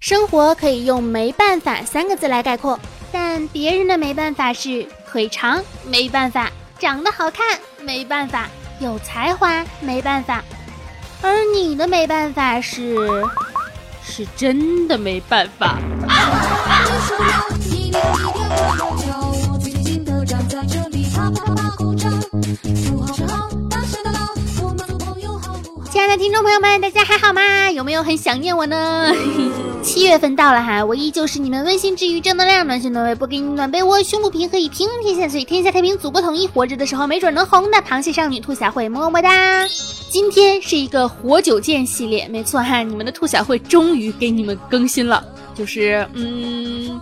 生活可以用没办法三个字来概括，但别人的没办法是腿长，没办法；长得好看，没办法；有才华，没办法。而你的没办法是，是真的没办法。亲爱的听众朋友们，大家还好吗？有没有很想念我呢？七月份到了哈，我依旧是你们温馨治愈、正能量、暖心暖胃、不给你暖被窝、胸不平可以平天下，所以天下太平、祖国统一。活着的时候没准能红的螃蟹少女兔小慧，么么哒！今天是一个活久见系列，没错哈，你们的兔小慧终于给你们更新了，就是嗯。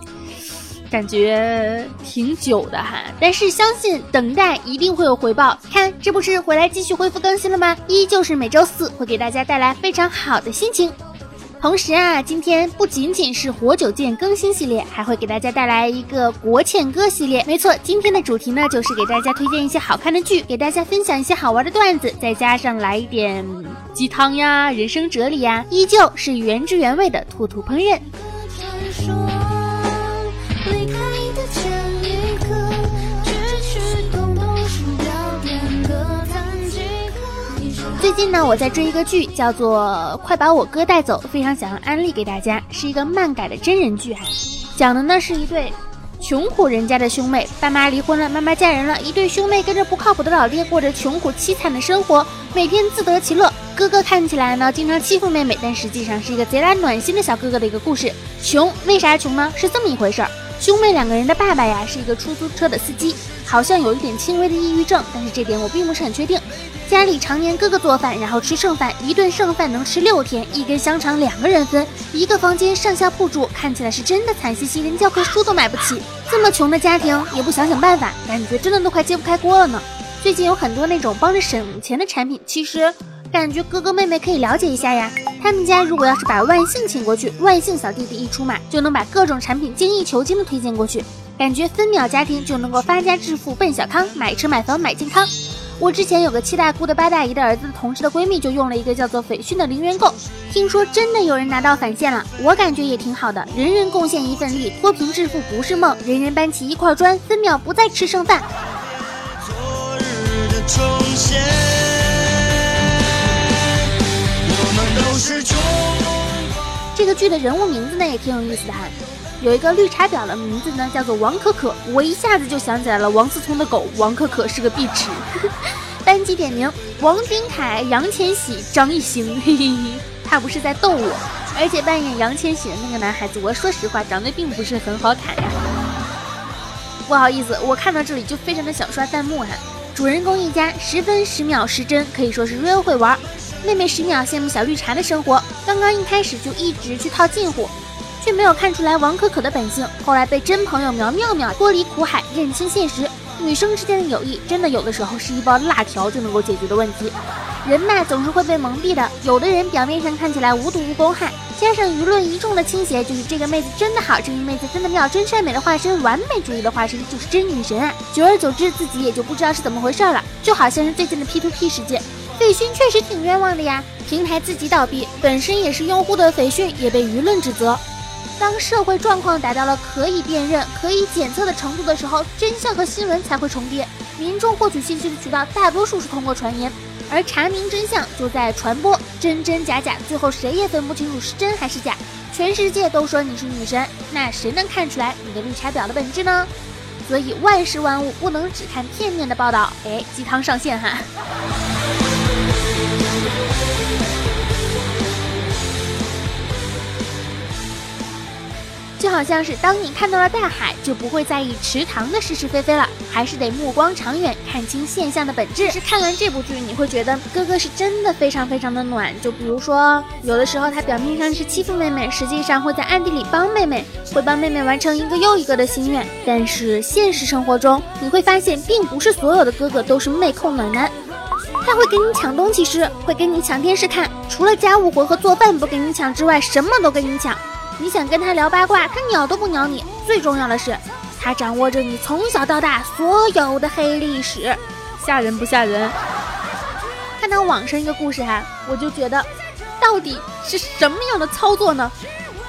感觉挺久的哈，但是相信等待一定会有回报。看，这不是回来继续恢复更新了吗？依旧是每周四会给大家带来非常好的心情。同时啊，今天不仅仅是活久见更新系列，还会给大家带来一个国庆歌系列。没错，今天的主题呢，就是给大家推荐一些好看的剧，给大家分享一些好玩的段子，再加上来一点鸡汤呀、人生哲理呀，依旧是原汁原味的兔兔烹饪。近呢，我在追一个剧，叫做《快把我哥带走》，非常想要安利给大家，是一个漫改的真人剧哈。讲的呢是一对穷苦人家的兄妹，爸妈离婚了，妈妈嫁人了，一对兄妹跟着不靠谱的老爹过着穷苦凄惨的生活，每天自得其乐。哥哥看起来呢经常欺负妹妹，但实际上是一个贼拉暖心的小哥哥的一个故事。穷为啥穷呢？是这么一回事儿。兄妹两个人的爸爸呀是一个出租车的司机，好像有一点轻微的抑郁症，但是这点我并不是很确定。家里常年哥哥做饭，然后吃剩饭，一顿剩饭能吃六天，一根香肠两个人分，一个房间上下铺住，看起来是真的惨兮兮，连教科书都买不起。这么穷的家庭也不想想办法，感觉真的都快揭不开锅了呢。最近有很多那种帮着省钱的产品，其实感觉哥哥妹妹可以了解一下呀。他们家如果要是把万幸请过去，万幸小弟弟一出马，就能把各种产品精益求精的推荐过去，感觉分秒家庭就能够发家致富奔小康，买车买房买健康。我之前有个七大姑的八大姨的儿子的同事的闺蜜就用了一个叫做斐讯的零元购，听说真的有人拿到返现了，我感觉也挺好的，人人贡献一份力，脱贫致富不是梦，人人搬起一块砖，分秒不再吃剩饭。昨日的重现，我们都是这个剧的人物名字呢也挺有意思的哈。有一个绿茶婊的名字呢，叫做王可可。我一下子就想起来了，王思聪的狗王可可是个碧池。单机点名：王俊凯、杨千玺、张艺兴。嘿嘿嘿，他不是在逗我。而且扮演杨千玺的那个男孩子，我说实话，长得并不是很好看呀。不好意思，我看到这里就非常的想刷弹幕哈。主人公一家十分十秒十帧，可以说是 real 会玩。妹妹十秒羡慕小绿茶的生活，刚刚一开始就一直去套近乎。却没有看出来王可可的本性，后来被真朋友苗妙妙脱离苦海，认清现实。女生之间的友谊，真的有的时候是一包辣条就能够解决的问题。人嘛，总是会被蒙蔽的。有的人表面上看起来无毒无公害，加上舆论一众的倾斜，就是这个妹子真的好，这个妹子真的妙，真善美的化身，完美主义的化身，就是真女神啊！久而久之，自己也就不知道是怎么回事了。就好像是最近的 P2P 事件，斐讯确实挺冤枉的呀。平台自己倒闭，本身也是用户的斐讯也被舆论指责。当社会状况达到了可以辨认、可以检测的程度的时候，真相和新闻才会重叠。民众获取信息的渠道大多数是通过传言，而查明真相就在传播，真真假假，最后谁也分不清楚是真还是假。全世界都说你是女神，那谁能看出来你的绿茶婊的本质呢？所以万事万物不能只看片面的报道。哎，鸡汤上线哈。就好像是当你看到了大海，就不会在意池塘的是是非非了，还是得目光长远，看清现象的本质。是看完这部剧，你会觉得哥哥是真的非常非常的暖。就比如说，有的时候他表面上是欺负妹妹，实际上会在暗地里帮妹妹，会帮妹妹完成一个又一个的心愿。但是现实生活中，你会发现，并不是所有的哥哥都是妹控暖男，他会给你抢东西吃，会跟你抢电视看，除了家务活和做饭不给你抢之外，什么都跟你抢。你想跟他聊八卦，他鸟都不鸟你。最重要的是，他掌握着你从小到大所有的黑历史，吓人不吓人？看到网上一个故事哈，我就觉得，到底是什么样的操作呢？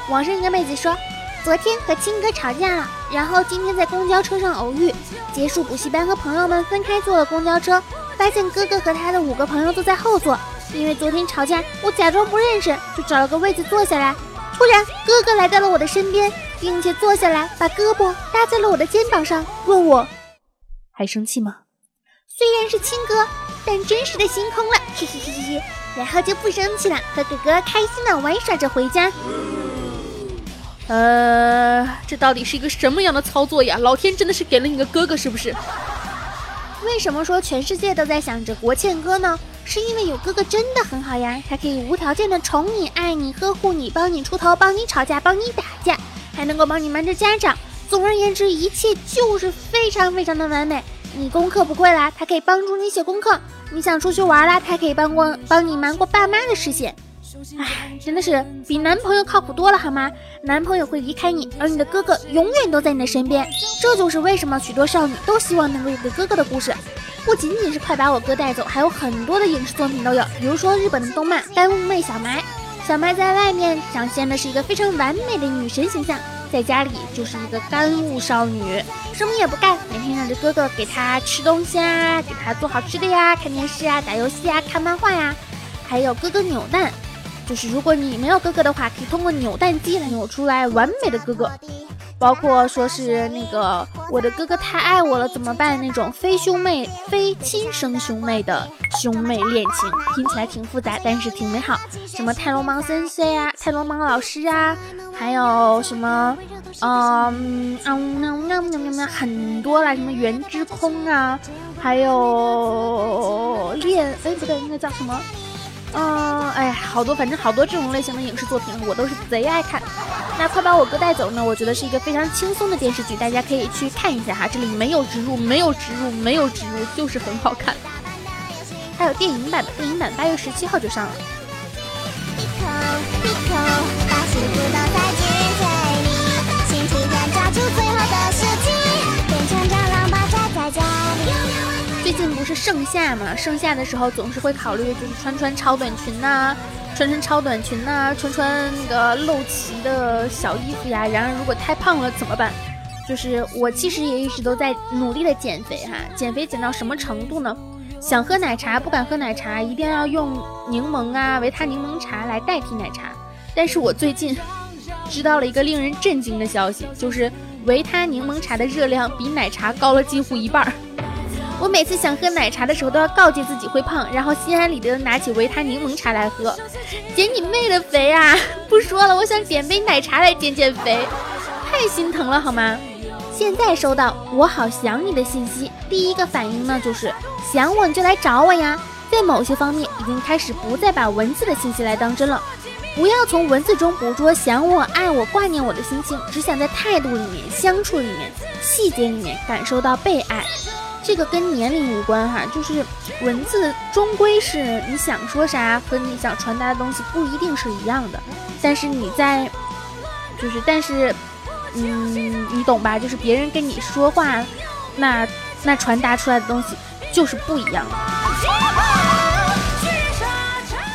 网上一个妹子说，昨天和亲哥吵架了，然后今天在公交车上偶遇，结束补习班和朋友们分开坐了公交车，发现哥哥和他的五个朋友都在后座。因为昨天吵架，我假装不认识，就找了个位子坐下来。突然，哥哥来到了我的身边，并且坐下来，把胳膊搭在了我的肩膀上，问我还生气吗？虽然是亲哥，但真实的心空了，嘿嘿嘿嘿嘿。然后就不生气了，和哥哥开心的玩耍着回家。呃，这到底是一个什么样的操作呀？老天真的是给了你个哥哥是不是？为什么说全世界都在想着国庆哥呢？是因为有哥哥真的很好呀，他可以无条件的宠你、爱你、呵护你，帮你出头，帮你吵架，帮你打架，还能够帮你瞒着家长。总而言之，一切就是非常非常的完美。你功课不会啦，他可以帮助你写功课；你想出去玩啦，他可以帮过帮你瞒过爸妈的视线。唉，真的是比男朋友靠谱多了好吗？男朋友会离开你，而你的哥哥永远都在你的身边。这就是为什么许多少女都希望能够有个哥哥的故事。不仅仅是快把我哥带走，还有很多的影视作品都有，比如说日本的动漫《干物妹小埋》，小埋在外面展现的是一个非常完美的女神形象，在家里就是一个干物少女，什么也不干，每天让着哥哥给她吃东西啊，给她做好吃的呀，看电视啊，打游戏啊，看漫画呀，还有哥哥扭蛋，就是如果你没有哥哥的话，可以通过扭蛋机来扭出来完美的哥哥。包括说是那个我的哥哥太爱我了怎么办？那种非兄妹、非亲生兄妹的兄妹恋情，听起来挺复杂，但是挺美好。什么泰罗芒森生呀、泰罗芒老师啊，还有什么，嗯嗯那那那那很多啦，什么原之空啊，还有恋，哎不对，那叫什么？嗯，哎，好多，反正好多这种类型的影视作品，我都是贼爱看。那快把我哥带走呢？我觉得是一个非常轻松的电视剧，大家可以去看一下哈。这里没有植入，没有植入，没有植入，就是很好看。还有电影版的，电影版八月十七号就上了。近不是盛夏嘛？盛夏的时候总是会考虑，就是穿穿超短裙呐，穿穿超短裙呐，穿穿那个露脐的小衣服呀。然而如果太胖了怎么办？就是我其实也一直都在努力的减肥哈，减肥减到什么程度呢？想喝奶茶不敢喝奶茶，一定要用柠檬啊维他柠檬茶来代替奶茶。但是我最近知道了一个令人震惊的消息，就是维他柠檬茶的热量比奶茶高了几乎一半儿。我每次想喝奶茶的时候，都要告诫自己会胖，然后心安理得的拿起维他柠檬茶来喝，减你妹的肥啊！不说了，我想点杯奶茶来减减肥，太心疼了好吗？现在收到我好想你的信息，第一个反应呢就是想我你就来找我呀。在某些方面已经开始不再把文字的信息来当真了，不要从文字中捕捉想我、爱我、挂念我的心情，只想在态度里面、相处里面、细节里面感受到被爱。这个跟年龄无关哈，就是文字终归是你想说啥和你想传达的东西不一定是一样的，但是你在，就是但是，嗯，你懂吧？就是别人跟你说话，那那传达出来的东西就是不一样的。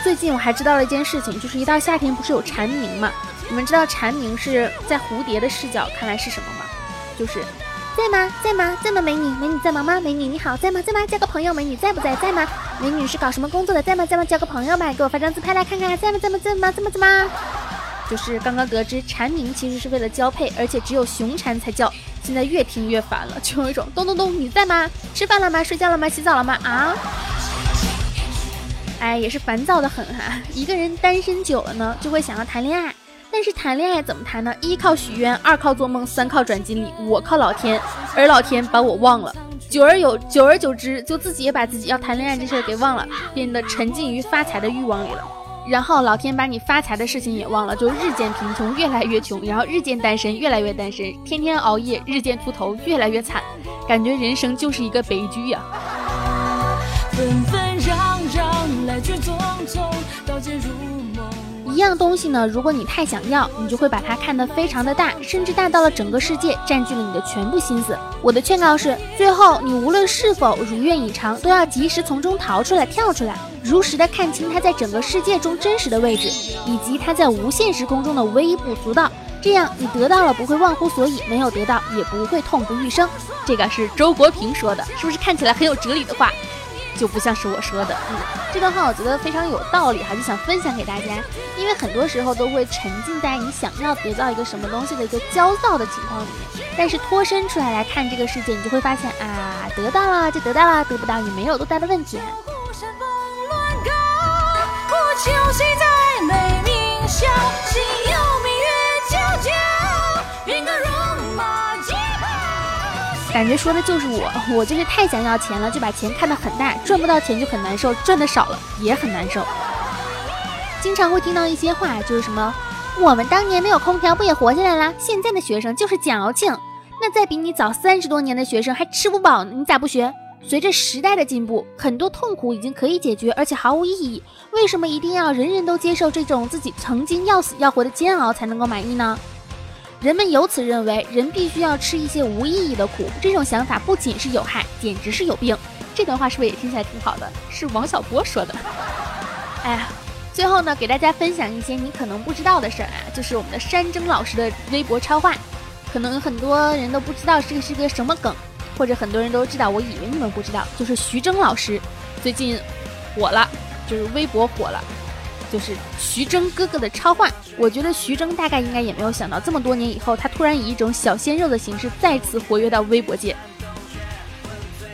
最近我还知道了一件事情，就是一到夏天不是有蝉鸣嘛？你们知道蝉鸣是在蝴蝶的视角看来是什么吗？就是。在吗？在吗？在吗？美女，美女在忙吗？美女你好，在吗？在吗？交个朋友，美女在不在？在吗？美女是搞什么工作的？在吗？在吗？交个朋友吧，给我发张自拍来看看，在吗？在吗？在吗？在吗？在吗？就是刚刚得知蝉鸣其实是为了交配，而且只有雄蝉才叫。现在越听越烦了，就有一种咚咚咚，你在吗？吃饭了吗？睡觉了吗？洗澡了吗？啊？哎，也是烦躁的很哈。一个人单身久了呢，就会想要谈恋爱。但是谈恋爱怎么谈呢？一靠许愿，二靠做梦，三靠转经历，我靠老天，而老天把我忘了。久而有，久而久之，就自己也把自己要谈恋爱这事儿给忘了，变得沉浸于发财的欲望里了。然后老天把你发财的事情也忘了，就日渐贫穷，越来越穷，然后日渐单身，越来越单身，天天熬夜，日渐秃头，越来越惨，感觉人生就是一个悲剧呀。纷纷攘攘，来去匆匆，刀剑如。一样东西呢，如果你太想要，你就会把它看得非常的大，甚至大到了整个世界占据了你的全部心思。我的劝告是，最后你无论是否如愿以偿，都要及时从中逃出来、跳出来，如实的看清它在整个世界中真实的位置，以及它在无限时空中的微不足道。这样你得到了不会忘乎所以，没有得到也不会痛不欲生。这个是周国平说的，是不是看起来很有哲理的话？就不像是我说的，嗯，这段话我觉得非常有道理哈，就想分享给大家。因为很多时候都会沉浸在你想要得到一个什么东西的一个焦躁的情况里面，但是脱身出来来看这个世界，你就会发现啊，得到了就得到了，得不到也没有多大的问题。感觉说的就是我，我就是太想要钱了，就把钱看得很大，赚不到钱就很难受，赚的少了也很难受。经常会听到一些话，就是什么我们当年没有空调不也活下来了？现在的学生就是矫情。那在比你早三十多年的学生还吃不饱呢，你咋不学？随着时代的进步，很多痛苦已经可以解决，而且毫无意义。为什么一定要人人都接受这种自己曾经要死要活的煎熬才能够满意呢？人们由此认为，人必须要吃一些无意义的苦。这种想法不仅是有害，简直是有病。这段话是不是也听起来挺好的？是王小波说的。哎呀，最后呢，给大家分享一些你可能不知道的事儿啊，就是我们的山珍老师的微博超话，可能很多人都不知道这个是个什么梗，或者很多人都知道，我以为你们不知道，就是徐峥老师最近火了，就是微博火了。就是徐峥哥哥的超话，我觉得徐峥大概应该也没有想到，这么多年以后，他突然以一种小鲜肉的形式再次活跃到微博界。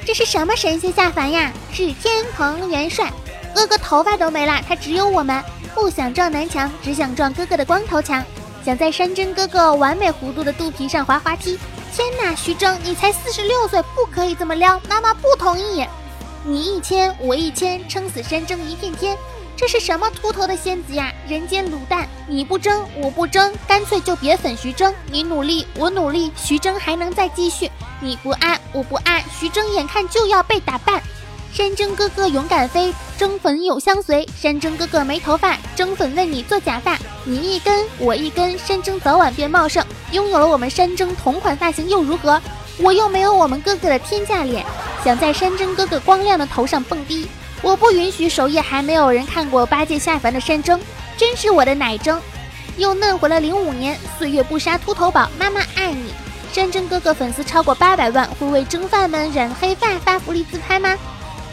这是什么神仙下凡呀？是天蓬元帅，哥哥头发都没了，他只有我们。不想撞南墙，只想撞哥哥的光头强。想在山珍哥哥完美弧度的肚皮上滑滑梯。天哪，徐峥，你才四十六岁，不可以这么撩，妈妈不同意。你一千，我一千，撑死山珍一片天。这是什么秃头的仙子呀？人间卤蛋！你不争，我不争，干脆就别粉徐峥。你努力，我努力，徐峥还能再继续。你不爱，我不爱，徐峥眼看就要被打败。山珍哥哥勇敢飞，争粉有相随。山珍哥哥没头发，争粉为你做假发。你一根，我一根，山珍早晚变茂盛。拥有了我们山珍同款发型又如何？我又没有我们哥哥的天价脸，想在山珍哥哥光亮的头上蹦迪。我不允许首页还没有人看过八戒下凡的山珍，真是我的奶蒸，又嫩回了零五年。岁月不杀秃头宝，妈妈爱你。山珍哥哥粉丝超过八百万，会为蒸饭们染黑发发福利自拍吗？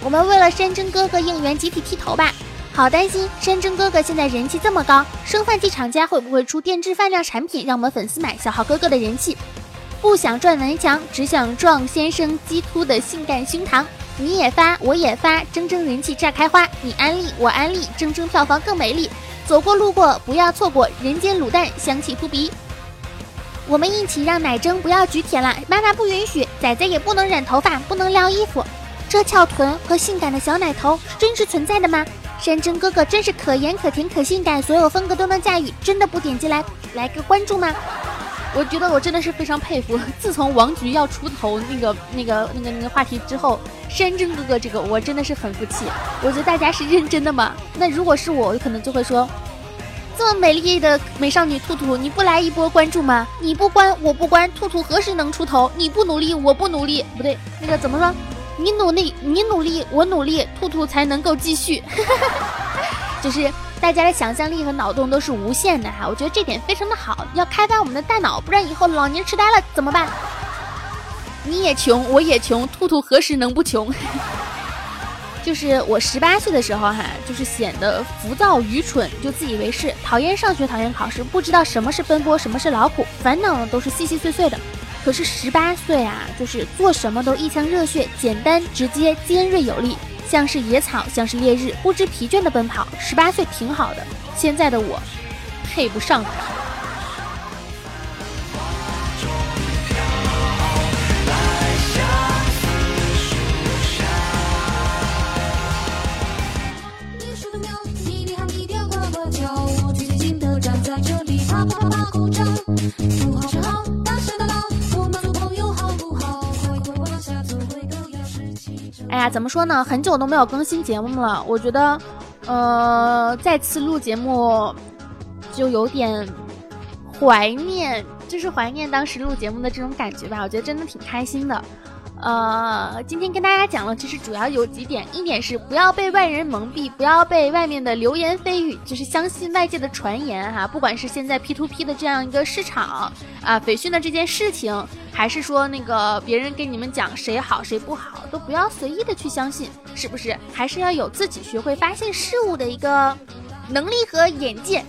我们为了山珍哥哥应援集体剃头吧。好担心山珍哥哥现在人气这么高，生饭剂厂家会不会出定制饭量产品让我们粉丝买，消耗哥哥的人气？不想撞南墙，只想撞先生鸡突的性感胸膛。你也发，我也发，铮铮人气炸开花。你安利，我安利，铮铮票房更美丽。走过路过不要错过，人间卤蛋香气扑鼻。我们一起让奶蒸不要举铁了，妈妈不允许，仔仔也不能染头发，不能撩衣服。这翘臀和性感的小奶头是真实存在的吗？山珍哥哥真是可盐可甜可性感，所有风格都能驾驭，真的不点击来来个关注吗？我觉得我真的是非常佩服。自从王菊要出头那个那个那个那个话题之后，山珍哥哥这个我真的是很服气。我觉得大家是认真的吗？那如果是我，我可能就会说，这么美丽的美少女兔兔，你不来一波关注吗？你不关我不关，兔兔何时能出头？你不努力我不努力，不对，那个怎么说？你努力你努力我努力，兔兔才能够继续。就是。大家的想象力和脑洞都是无限的哈，我觉得这点非常的好，要开发我们的大脑，不然以后老年痴呆了怎么办？你也穷，我也穷，兔兔何时能不穷？就是我十八岁的时候哈，就是显得浮躁愚蠢，就自以为是，讨厌上学，讨厌考试，不知道什么是奔波，什么是劳苦，烦恼呢都是细细碎碎的。可是十八岁啊，就是做什么都一腔热血，简单直接，尖锐有力。像是野草，像是烈日，不知疲倦的奔跑。十八岁挺好的，现在的我配不上他。哎怎么说呢？很久都没有更新节目了，我觉得，呃，再次录节目就有点怀念，就是怀念当时录节目的这种感觉吧。我觉得真的挺开心的。呃，今天跟大家讲了，其实主要有几点，一点是不要被外人蒙蔽，不要被外面的流言蜚语，就是相信外界的传言哈。不管是现在 P two P 的这样一个市场啊，斐讯的这件事情，还是说那个别人跟你们讲谁好谁不好，都不要随意的去相信，是不是？还是要有自己学会发现事物的一个能力和眼界。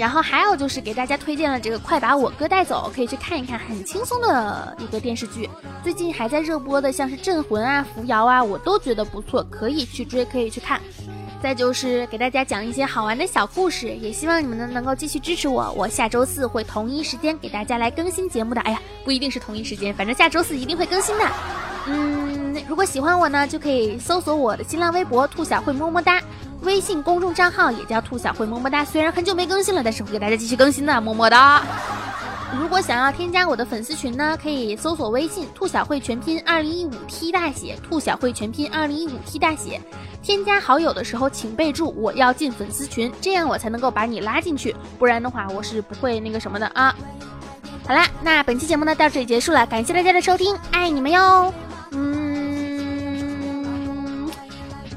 然后还有就是给大家推荐了这个《快把我哥带走》，可以去看一看，很轻松的一个电视剧。最近还在热播的，像是《镇魂》啊、《扶摇》啊，我都觉得不错，可以去追，可以去看。再就是给大家讲一些好玩的小故事，也希望你们呢能够继续支持我。我下周四会同一时间给大家来更新节目的。哎呀，不一定是同一时间，反正下周四一定会更新的。嗯，如果喜欢我呢，就可以搜索我的新浪微博“兔小慧么么哒”。微信公众账号也叫兔小慧么么哒，虽然很久没更新了，但是会给大家继续更新的，么么哒。如果想要添加我的粉丝群呢，可以搜索微信“兔小慧全拼二零一五 T 大写”，兔小慧全拼二零一五 T 大写。添加好友的时候，请备注我要进粉丝群，这样我才能够把你拉进去，不然的话我是不会那个什么的啊。好啦，那本期节目呢到这里结束了，感谢大家的收听，爱你们哟。嗯，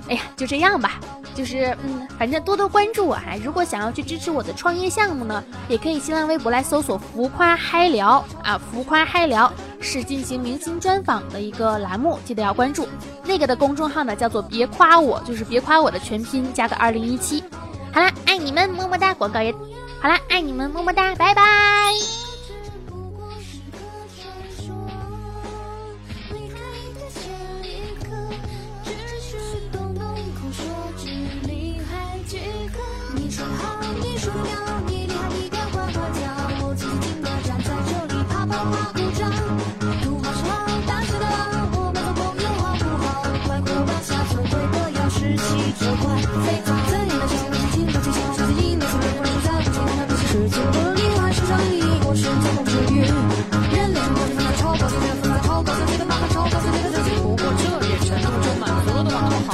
哎呀，就这样吧。就是嗯，反正多多关注我哈。如果想要去支持我的创业项目呢，也可以新浪微博来搜索“浮夸嗨聊”啊，“浮夸嗨聊”是进行明星专访的一个栏目，记得要关注。那个的公众号呢叫做“别夸我”，就是“别夸我”的全拼加个二零一七。好啦，爱你们，么么哒！广告也好啦，爱你们，么么哒，拜拜。好。